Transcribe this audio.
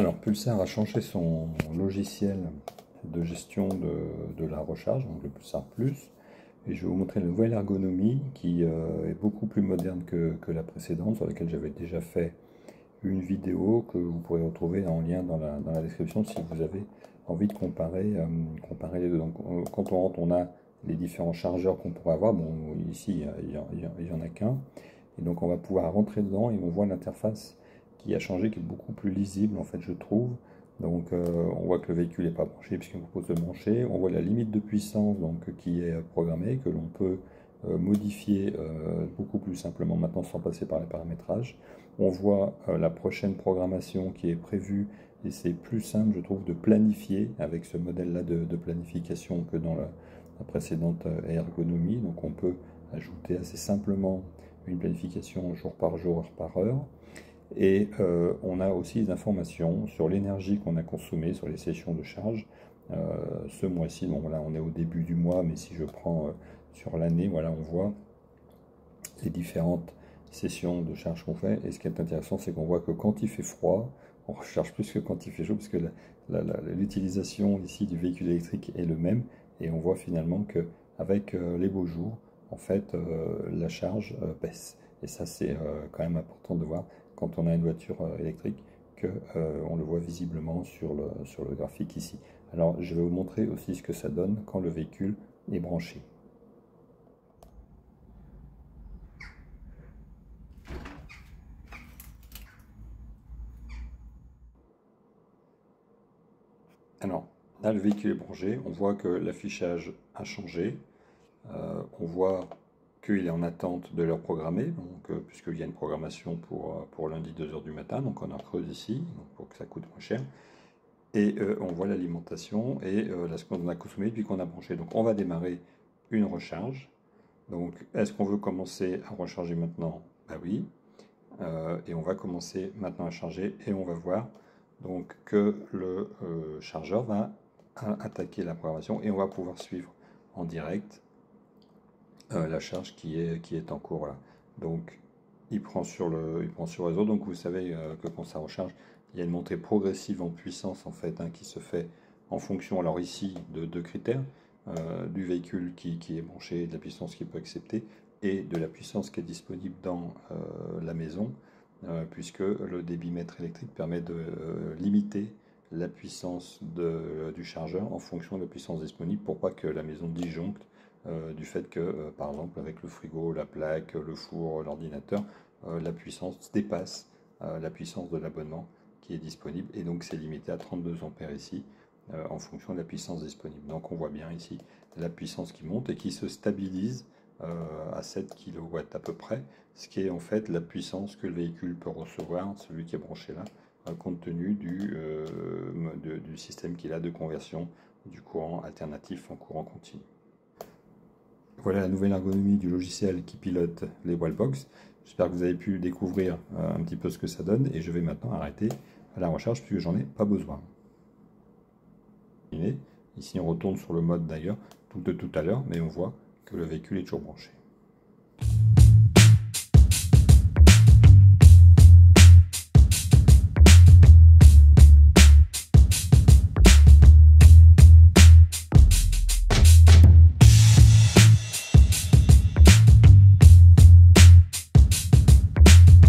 Alors, Pulsar a changé son logiciel de gestion de, la recharge, donc le Pulsar Plus. Et je vais vous montrer la nouvelle ergonomie qui euh, est beaucoup plus moderne que, la précédente, sur laquelle j'avais déjà fait une vidéo que vous pourrez retrouver en lien dans la, description si vous avez envie de comparer, euh, les deux. Donc, euh, quand on rentre, on a les différents chargeurs qu'on pourrait avoir. Bon, ici, il n'y en a qu'un. Et donc, on va pouvoir rentrer dedans et on voit l'interface qui a changé, qui est beaucoup plus lisible, en fait, je trouve. Donc, euh, on voit que le véhicule n'est pas branché puisqu'il propose de brancher. On voit la limite de puissance donc, qui est programmée, que l'on peut euh, modifier euh, beaucoup plus simplement maintenant sans passer par les paramétrages. On voit la prochaine programmation qui est prévue et c'est plus simple, je trouve, de planifier avec ce modèle-là de, planification que dans la, la, précédente ergonomie. Donc, on peut ajouter assez simplement une planification jour par jour, heure par heure. Et euh, on a aussi des informations sur l'énergie qu'on a consommée sur les sessions de charge. Euh, ce mois-ci, bon là on est au début du mois, mais si je prends euh, sur l'année, voilà, on voit les différentes sessions de charge qu'on fait. Et ce qui est intéressant, c'est qu'on voit que quand il fait froid, on recharge plus que quand il fait chaud, parce que l'utilisation ici du véhicule électrique est le même. Et on voit finalement que avec les beaux jours, en fait, la charge baisse. Et ça, c'est quand même important de voir quand on a une voiture euh, électrique que euh, on le voit visiblement sur le, graphique ici. Alors je vais vous montrer aussi ce que ça donne quand le véhicule est branché. Alors, là, le véhicule est branché. On voit que l'affichage a changé. Euh, on voit qu'il est en attente de leur programmer, donc, euh, puisqu'il y a une programmation pour, euh, lundi 2h du matin, donc on en creuse ici, pour que ça coûte moins cher. Et euh, on voit l'alimentation et la ce qu'on a consommé depuis qu'on a branché. Donc on va démarrer une recharge. Donc est-ce qu'on veut commencer à recharger maintenant? Ben oui. et on va commencer maintenant à charger et on va voir que le chargeur va attaquer la programmation et on va pouvoir suivre en direct euh, la charge qui est, en cours. Donc, il prend, sur le, il prend sur réseau. Donc, vous savez euh, que quand ça recharge, il y a une montée progressive en puissance en fait hein, qui se fait en fonction, alors ici, de deux critères. Euh, du véhicule qui, est branché, de la puissance qu'il peut accepter et de la puissance qui est disponible dans la maison, puisque le débitmètre électrique permet de limiter la puissance du chargeur en fonction de la puissance disponible pour pas que la maison disjoncte euh, du fait que, euh, par exemple, avec le frigo, la plaque, le four, l'ordinateur, euh, la puissance dépasse la puissance de l'abonnement qui est disponible et donc c'est limité à 32 ampères ici en fonction de la puissance disponible. Donc on voit bien ici la puissance qui monte et qui se stabilise à 7 kW à peu près, ce qui est en fait la puissance que le véhicule peut recevoir, celui qui est branché là, compte tenu du, du système qu'il a de conversion du courant alternatif en courant continu. Voilà la nouvelle ergonomie du logiciel qui pilote les wallbox. J'espère que vous avez pu découvrir euh, un petit peu ce que ça donne et je vais maintenant arrêter la recharge puisque j'en ai pas besoin. Ici on retourne sur le mode d'ailleurs de tout à l'heure mais on voit que le véhicule est toujours branché.